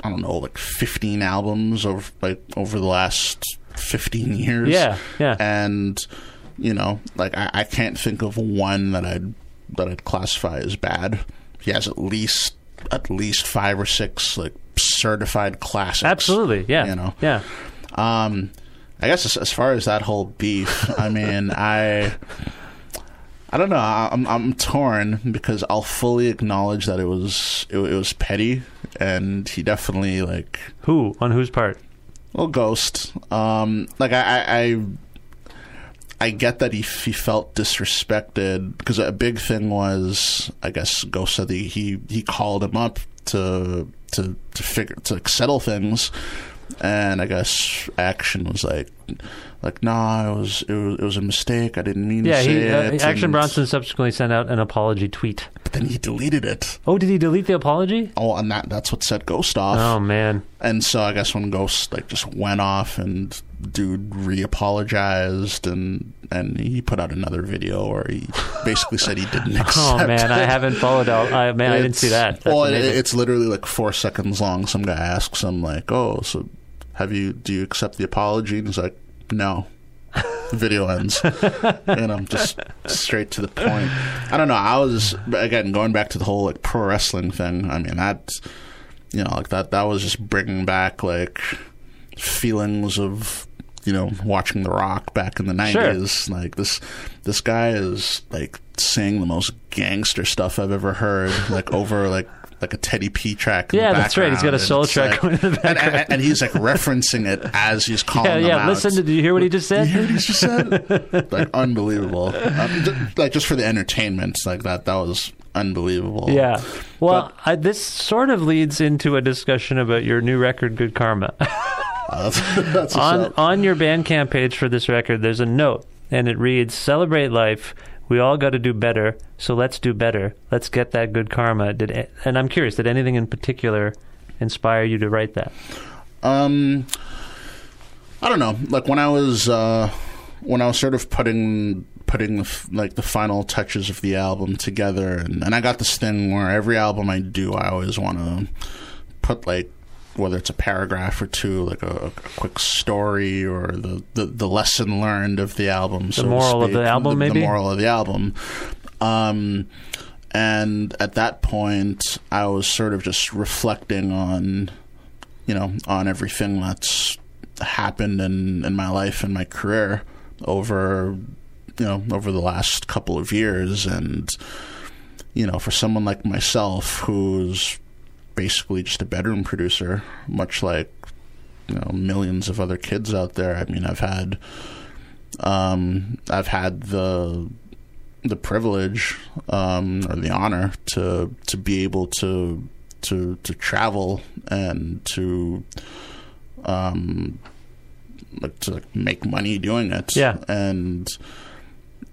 I don't know, like fifteen albums over like over the last fifteen years. Yeah, yeah. and you know, like I, I can't think of one that I'd that I'd classify as bad. He has at least at least five or six like certified classics. absolutely, yeah, you know. yeah. Um, I guess as, as far as that whole beef, I mean, I, I don't know. I'm I'm torn because I'll fully acknowledge that it was it, it was petty, and he definitely like Who on whose part? well, Ghost. Um, like I, I, I, I get that he he felt disrespected because a big thing was, I guess, Ghost said that he he called him up to to to figure to settle things, and I guess Action was like. Like nah, it was, it was it was a mistake. I didn't mean Yeah, to say he, uh, it. Action and- Bronson subsequently sent out an apology tweet. But then he deleted it. Oh, did he delete the apology? Oh, and that that's what set Ghost off. Oh man, And so I guess when Ghost like just went off and dude re-apologized and and he put out another video where he basically said he didn't oh, accept. oh man, I haven't followed all. I, man, I didn't see It's- that. That's well, amazing. it's literally like four seconds long. Some guy asks him like, "Oh, so have you? Do you accept the apology?" And he's like, "No." The video ends, and I'm just straight to the point. I don't know. I was again going back to the whole like pro wrestling thing. I mean, that you know, like that. That was just bringing back like feelings of you know watching The Rock back in the nineties. Like this, this guy is like saying the most gangster stuff I've ever heard. Like over like like a Teddy P track. Yeah, that's right. He's got a soul track like- going in the and, background. and, and he's like referencing it as he's calling yeah, yeah. out. Listen, to, did you hear what he just said? You hear what he just said? like unbelievable. Um, like just for the entertainment, like that. That was unbelievable. Yeah. Well, I, this sort of leads into a discussion about your new record, Good Karma. Uh, that's, on on your Bandcamp page for this record, there's a note, and it reads: "Celebrate life. We all got to do better. So let's do better. Let's get that good karma." Did and I'm curious, did anything in particular inspire you to write that? Um, I don't know. Like when I was uh, when I was sort of putting putting the, f- like the final touches of the album together, and, and I got this thing where every album I do, I always want to put like whether it's a paragraph or two, like a, a quick story or the, the, the lesson learned of the album. The so moral of the album, the, maybe? the moral of the album. Um, and at that point, I was sort of just reflecting on, you know, on everything that's happened in, in my life and my career over, you know, over the last couple of years. And, you know, for someone like myself who's basically just a bedroom producer, much like, you know, millions of other kids out there, I mean, I've had, um, I've had the, the privilege um, or the honor to to be able to to to travel and to um to make money doing it Yeah. and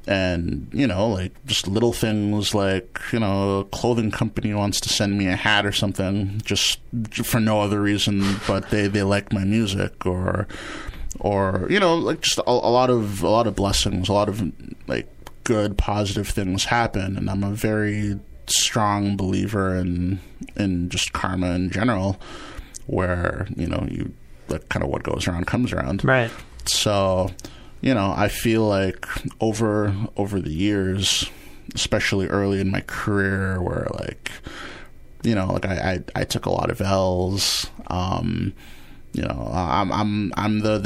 and you know like just little things like you know a clothing company wants to send me a hat or something just for no other reason but they they like my music or or you know like just a, a lot of a lot of blessings a lot of like good positive things happen and i'm a very strong believer in in just karma in general where you know you like kind of what goes around comes around Right. so, you know, I feel like over over the years, especially early in my career, where like, you know, like I I, I took a lot of L's. Um, you know, I'm I'm I'm the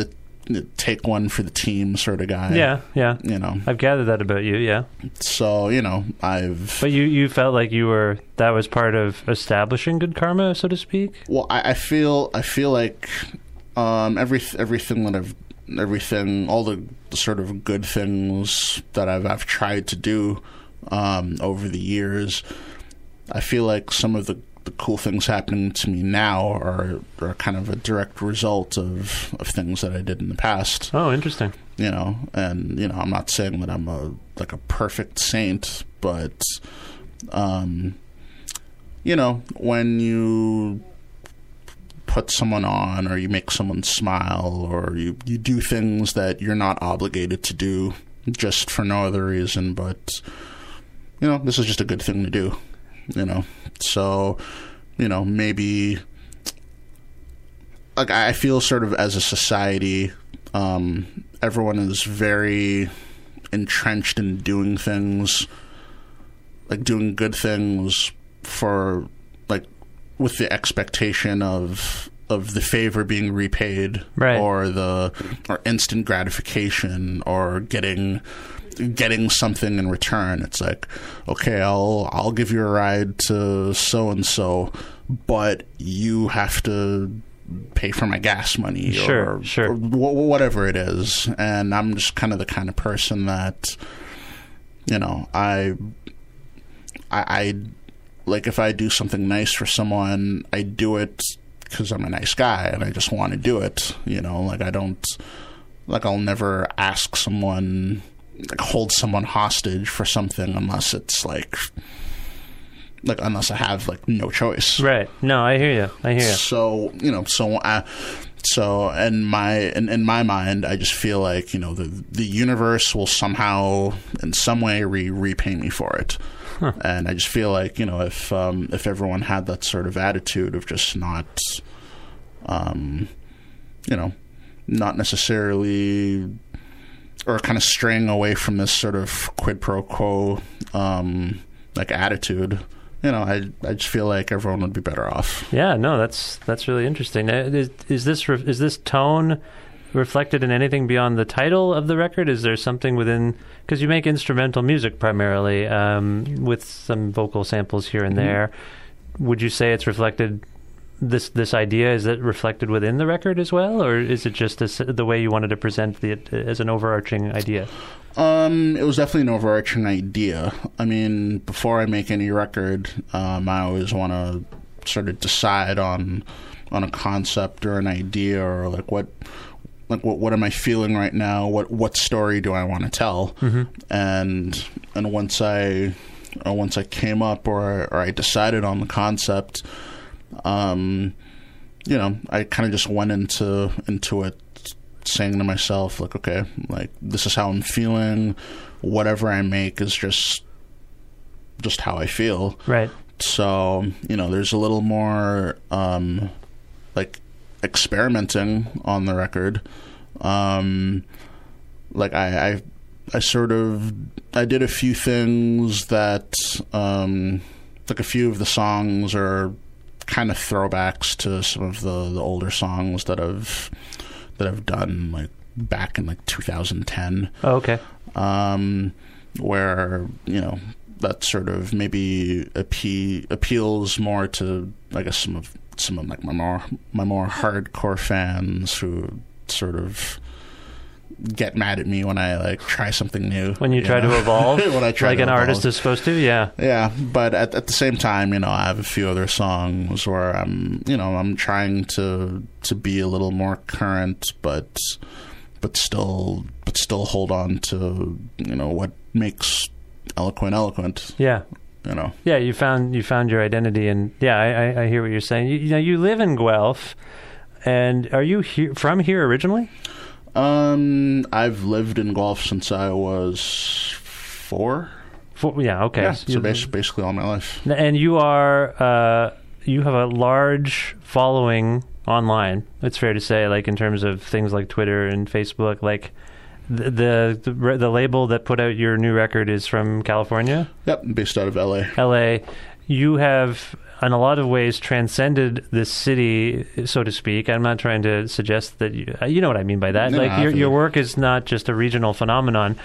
the take one for the team sort of guy. Yeah, yeah. You know, I've gathered that about you, yeah. so you know, I've But you, you felt like you were that was part of establishing good karma, so to speak. Well, I, I feel I feel like um, every everything that I've everything all the, sort of good things that I've I've tried to do um, over the years. I feel like some of the, the cool things happening to me now are are kind of a direct result of, of things that I did in the past. Oh, interesting. You know, and you know, I'm not saying that I'm a like a perfect saint, but um, you know, when you put someone on or you make someone smile or you, you do things that you're not obligated to do just for no other reason but you know this is just a good thing to do you know? So you know maybe like i feel sort of as a society um everyone is very entrenched in doing things like doing good things for with the expectation of of the favor being repaid Right. or the or instant gratification or getting getting something in return it's like okay I'll I'll give you a ride to so and so but you have to pay for my gas money Sure, or, sure. or wh- whatever it is and I'm just kind of the kind of person that you know I I, I like if I do something nice for someone, I do it because I'm a nice guy and I just want to do it. You know, like I don't like I'll never ask someone like hold someone hostage for something unless it's like like unless I have like no choice. Right. No, I hear you. I hear you. So you know, so I, so in my in, in my mind, I just feel like you know the the universe will somehow in some way re- repay me for it, and I just feel like you know if um, if everyone had that sort of attitude of just not, um, you know, not necessarily. Or kind of straying away from this sort of quid pro quo, um, like attitude, you know, I I just feel like everyone would be better off. Yeah, no, that's that's really interesting. Is, is this is this tone reflected in anything beyond the title of the record? Is there something within because you make instrumental music primarily um, with some vocal samples here and there? Would you say it's reflected? This this idea is it reflected within the record as well, or is it just as, the way you wanted to present the as an overarching idea? Um, it was definitely an overarching idea. I mean, before I make any record, um, I always want to sort of decide on on a concept or an idea or like what like what what am I feeling right now? What what story do I want to tell? And and once I or once I came up or or I decided on the concept, um, you know, I kind of just went into into it saying to myself like okay like this is how i'm feeling whatever i make is just just how i feel Right. so you know there's a little more um like experimenting on the record. Um, like I, I, I sort of I did a few things that um, like a few of the songs are kind of throwbacks to some of the, the older songs that I've that I've done like back in like 2010 Oh, okay. um, where you know that sort of maybe appe- appeals more to I guess some of some of like my more my more hardcore fans who sort of get mad at me when I like try something new. When you try know? to evolve, when I try like an artist is supposed to, yeah. Yeah, but at, at the same time, you know, I have a few other songs where I'm, you know, I'm trying to to be a little more current, but but still but still hold on to you know what makes eloquent eloquent. Yeah. You know, Yeah, you found you found your identity, and yeah, I, I, I hear what you're saying. You, you know, you live in Guelph, and are you here, from here originally? um, I've lived in Guelph since I was four. For, yeah, okay. Yeah, So so you- bas- basically all my life. and you are uh, you have a large following online. It's fair to say, like in terms of things like Twitter and Facebook. Like the the the, label that put out your new record is from California. Yep, based out of LA. LA, you have in a lot of ways transcended this city, so to speak. I'm not trying to suggest that you, uh, you know what I mean by that. No, like I your your work is not just a regional phenomenon,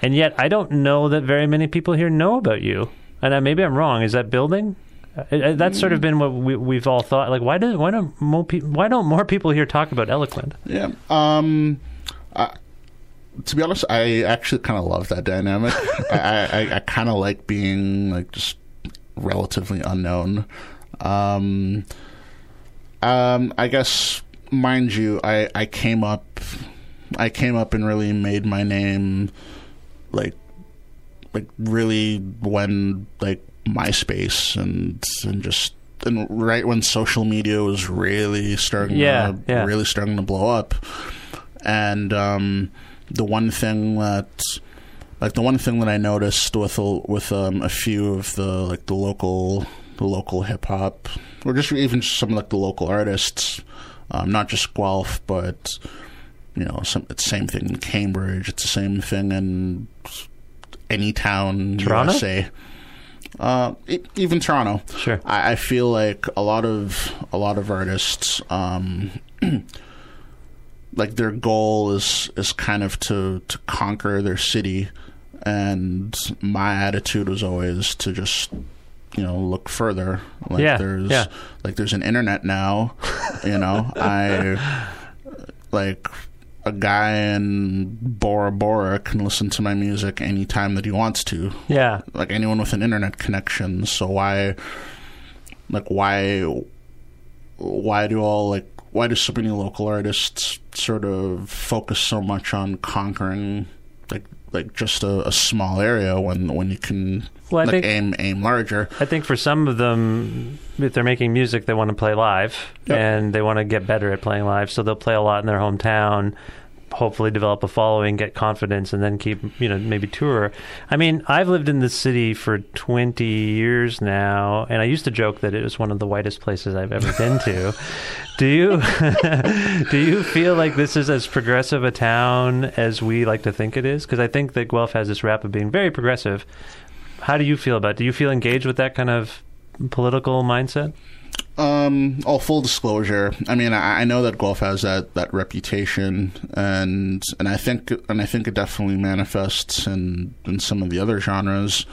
and yet I don't know that very many people here know about you. And uh, maybe I'm wrong. Is that building? Uh, uh, that's sort of been what we, we've all thought. Like, why do why don't more people why don't more people here talk about Eloquent? Yeah. Um, I, to be honest, I actually kind of love that dynamic. I, I, I kind of like being like just relatively unknown. Um, um, I guess, mind you, I, I came up, I came up and really made my name, like, like really when like MySpace and and just and right when social media was really starting Yeah, to yeah. really starting to blow up and um the one thing that like the one thing that I noticed with a, with um, a few of the like the local the local hip hop or just even some like the local artists um, not just Guelph but you know some it's the same thing in Cambridge it's the same thing in any town Toronto? USA uh, even Toronto Sure. I, I feel like a lot of a lot of artists um like their goal is is kind of to to conquer their city. And my attitude was always to just you know look further. Like Yeah, there's yeah. like there's an internet now you know? I like a guy in Bora Bora can listen to my music anytime that he wants to. Yeah, like anyone with an internet connection. So why, like why, why do all like why do so many local artists sort of focus so much on conquering like like just a, a small area when when you can Well, like think- aim aim larger? I think for some of them, if they're making music, they want to play live Yep. and they want to get better at playing live. So they'll play a lot in their hometown, hopefully develop a following, get confidence, and then keep, you know, maybe tour. I mean, I've lived in this city for 20 years now, and I used to joke that it was one of the whitest places I've ever been to. Do you do you feel like this is as progressive a town as we like to think it is? Because I think that Guelph has this rap of being very progressive. How do you feel about it? Do you feel engaged with that kind of political mindset? Um, all full disclosure. I mean, I, I know that Guelph has that, that reputation, and and I think and I think it definitely manifests in in some of the other genres.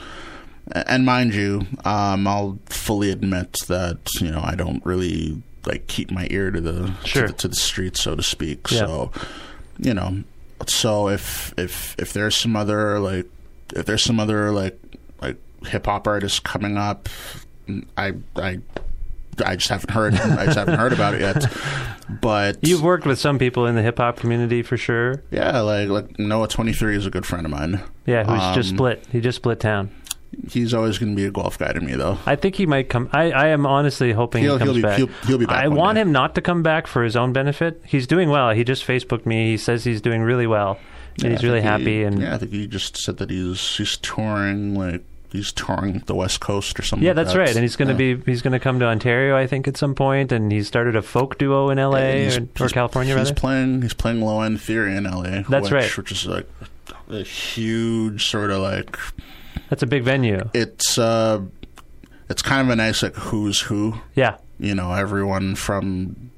And mind you, um, I'll fully admit that you know I don't really like keep my ear to the Sure. to, the, to the street, so to speak. Yeah. So, you know, so if if if there's some other like if there's some other like like hip hop artists coming up, I I I just haven't heard I just haven't heard about it yet. But You've worked with some people in the hip hop community for sure. yeah, like like Noah twenty three is a good friend of mine. Yeah, who's just Um, split. He just split town. He's always going to be a Guelph guy to me, though. I think he might come. I, I am honestly hoping He'll- he comes he'll be- back. he'll- he'll be back I want day. him not to come back for his own benefit. He's doing well. He just Facebooked me. He says he's doing really well, and Yeah, he's really think happy. he- and yeah, I think he just said that he's he's touring like he's touring the West Coast or something. Yeah, like that's that. right. And he's going to Yeah. be he's going to come to Ontario, I think, at some point. And he started a folk duo in L.A. Or, or California, He's rather. playing. He's playing Low End Theory in L.A. That's which, right. Which is like a huge sort of like That's a big venue. it's uh it's kind of a nice like who's who. Yeah, You know, everyone from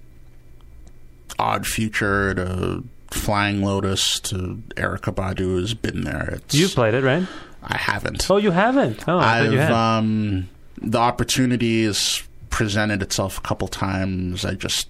Odd Future to Flying Lotus to Erykah Badu has been there. It's, you've played it, right? I haven't. Oh, you haven't. Oh, I thought I've you had. um the opportunity has presented itself a couple times. I just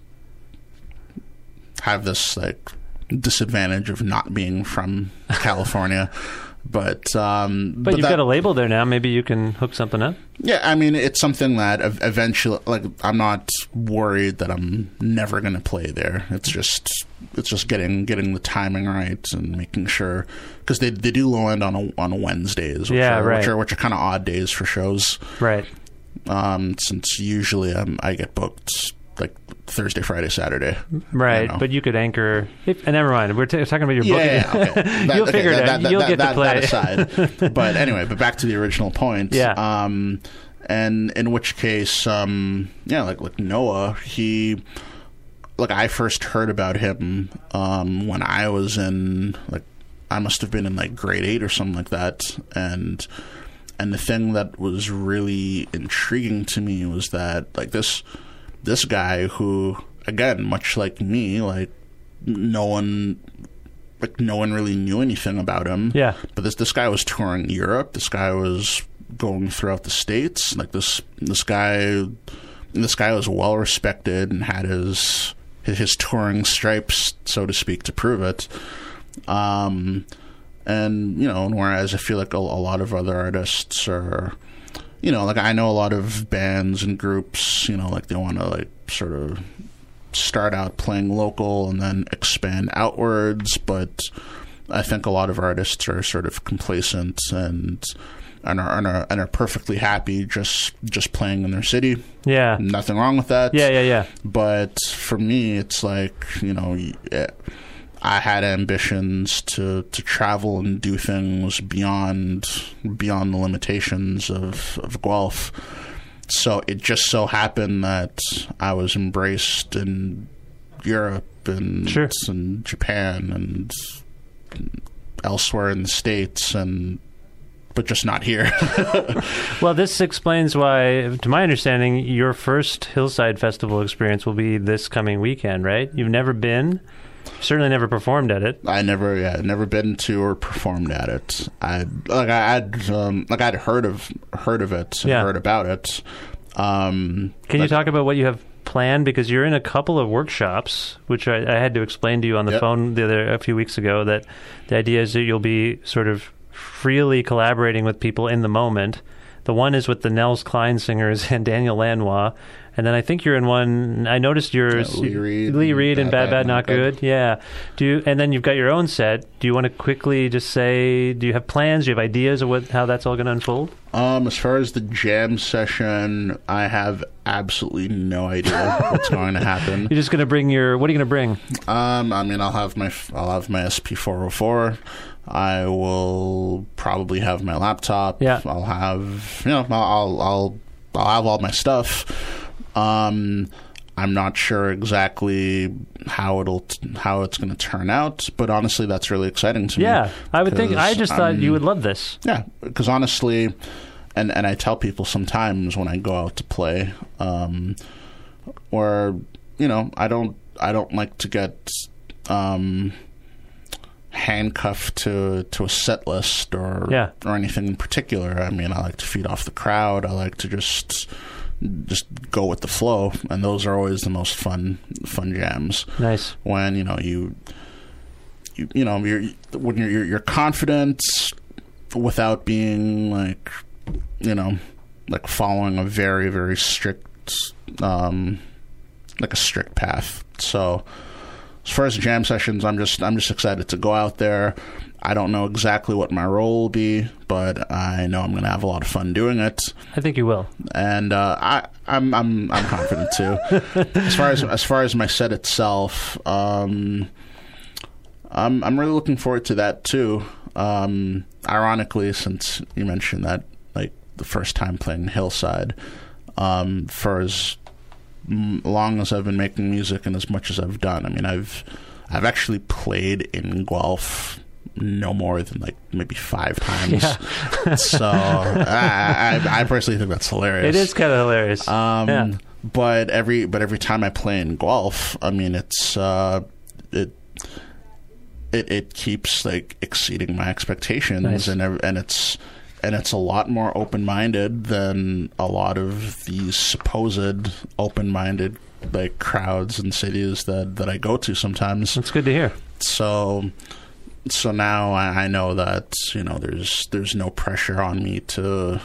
have this like disadvantage of not being from California. But um but, you've that- got a label there now. Maybe you can hook something up. yeah, I mean, it's something that eventually, like, I'm not worried that I'm never going to play there. It's just, it's just getting getting the timing right and making sure because they they do low end on a, on Wednesdays, which Yeah, are, right. which are which are kind of odd days for shows. Right. Um, since usually um, I get booked like Thursday, Friday, Saturday. Right, You but you could anchor. If, and never mind, we're t- talking about your booking. Yeah, yeah, okay. That- You'll okay, figure it out. that- You'll that- get to that- play. That aside, but anyway, but back to the original point. Yeah. Um, and in which case, um, yeah, like like Noah, he, like I first heard about him um, when I was in like I must have been in like grade eight or something like that, and and the thing that was really intriguing to me was that like this this guy who again much like me like no one like no one really knew anything about him. Yeah. but this this guy was touring Europe. This guy was going throughout the states. Like this this guy this guy was well respected and had his his, touring stripes so to speak to prove it. Um and you know and whereas i feel like a, a lot of other artists are you know like i know a lot of bands and groups you know like they want to like sort of start out playing local and then expand outwards but i think a lot of artists are sort of complacent and and are, and are, and are perfectly happy just just playing in their city Yeah. nothing wrong with that Yeah, yeah, yeah. but for me it's like you know y- eh, i had ambitions to to travel and do things beyond beyond the limitations of of Guelph so it just so happened that i was embraced in europe and Sure. and japan and elsewhere in the states and but just not here Well, this explains why, to my understanding, your first Hillside Festival experience will be this coming weekend, right? You've never been, certainly never performed at it. I never, yeah, never been to or performed at it. I like I had um, like I'd heard of heard of it, and Yeah. heard about it. Um, Can you talk about what you have planned? Because you're in a couple of workshops, which I, I had to explain to you on the Yep. phone the other a few weeks ago. That the idea is that you'll be sort of freely collaborating with people in the moment. The one is with the Nels Cline singers and Daniel Lanois. And then I think you're in one. I noticed yours, Yeah, Lee Reed Lee and Reed and Bad, Bad, Not Good. Good. Yeah. Do you, and then you've got your own set. Do you want to quickly just say? Do you have plans? Do you have ideas of what how that's all going to unfold? Um, as far as the jam session, I have absolutely no idea what's going to happen. You're just going to bring your. What are you going to bring? Um, I mean, I'll have my I'll have my SP four hundred four. I will probably have my laptop. Yeah. I'll have you know I'll I'll I'll have all my stuff. Um, I'm not sure exactly how it'll t- how it's going to turn out, but honestly, that's really exciting to me. Yeah, I would think. I just thought you would love this. yeah, because honestly, and and I tell people sometimes when I go out to play, um, or you know, I don't I don't like to get um, handcuffed to to a set list or Yeah. or anything in particular. I mean, I like to feed off the crowd. I like to just just go with the flow, and those are always the most fun fun jams Nice. when you know you you, you know you're when you're, you're confident without being like you know like following a very very strict um like a strict path so as far as jam sessions i'm just i'm just excited to go out there i don't know exactly what my role will be but i know i'm going to have a lot of fun doing it I think you will. and uh, I, I'm I'm I'm confident too. as far as as far as my set itself, um, I'm I'm really looking forward to that too. Um, ironically, since you mentioned that, like the first time playing Hillside. Um, for as long as I've been making music and as much as I've done, I mean, I've I've actually played in Guelph no more than like maybe five times. so I, I, I personally think that's hilarious. It is kind of hilarious. Um, Yeah. But every but every time I play in Guelph, I mean, it's uh, it it it keeps like exceeding my expectations, Nice. and and it's and it's a lot more open minded than a lot of these supposed open minded like crowds and cities that that I go to sometimes That's good to hear. so so now I, I know that you know there's there's no pressure on me to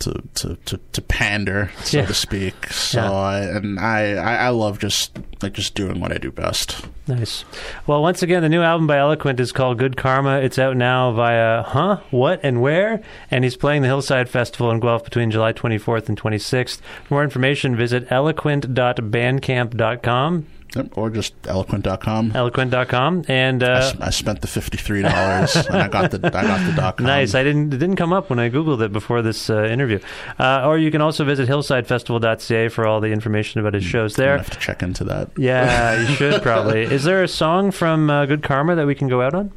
to to to, to pander so Yeah. to speak so Yeah. I, and I, I I love just like just doing what I do best Nice. Well, once again, the new album by Eloquent is called Good Karma. It's out now via Huh, What, and Where. And he's playing the Hillside Festival in Guelph between July 24th and 26th. For more information, visit eloquent.bandcamp.com. Yep, or just eloquent.com Eloquent.com. And I, uh, s- I spent the fifty three dollars and I got the I got the dot com. Nice. I didn't. It didn't come up when I googled it before this uh, interview. Uh, or you can also visit hillsidefestival.ca for all the information about his shows I there. have to check into that. Yeah, you should probably. Is there a song from uh, Good Karma that we can go out on?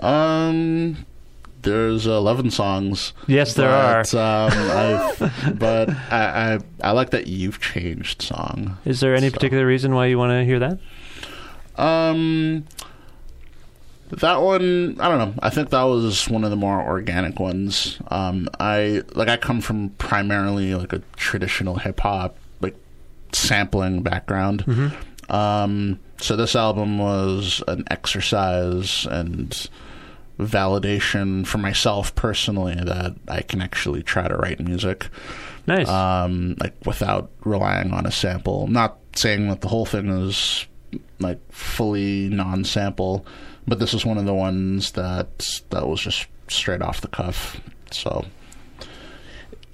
Um, there's eleven songs. Yes, there but, Um, I've, but I, I I like that you've changed song. Is there any So- particular reason why you want to hear that? Um, that one I don't know. I think that was one of the more organic ones. Um, I like I come from primarily like a traditional hip hop like sampling background. Um, so this album was an exercise and validation for myself personally that I can actually try to write music Nice. um, like without relying on a sample. Not saying that the whole thing is like fully non-sample, but this is one of the ones that that was just straight off the cuff. So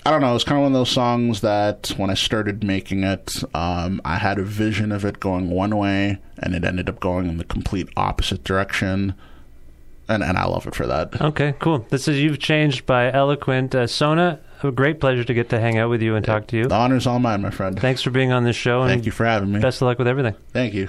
I don't know. It's kind of one of those songs that when I started making it, um, I had a vision of it going one way, and it ended up going in the complete opposite direction. And, and I love it for that. okay, cool. This is You've Changed by Eloquent. Uh, Sona, a great pleasure to get to hang out with you and talk to you. The honor's all mine, my friend. Thanks for being on this show. And Thank you for having me. Best of luck with everything. Thank you.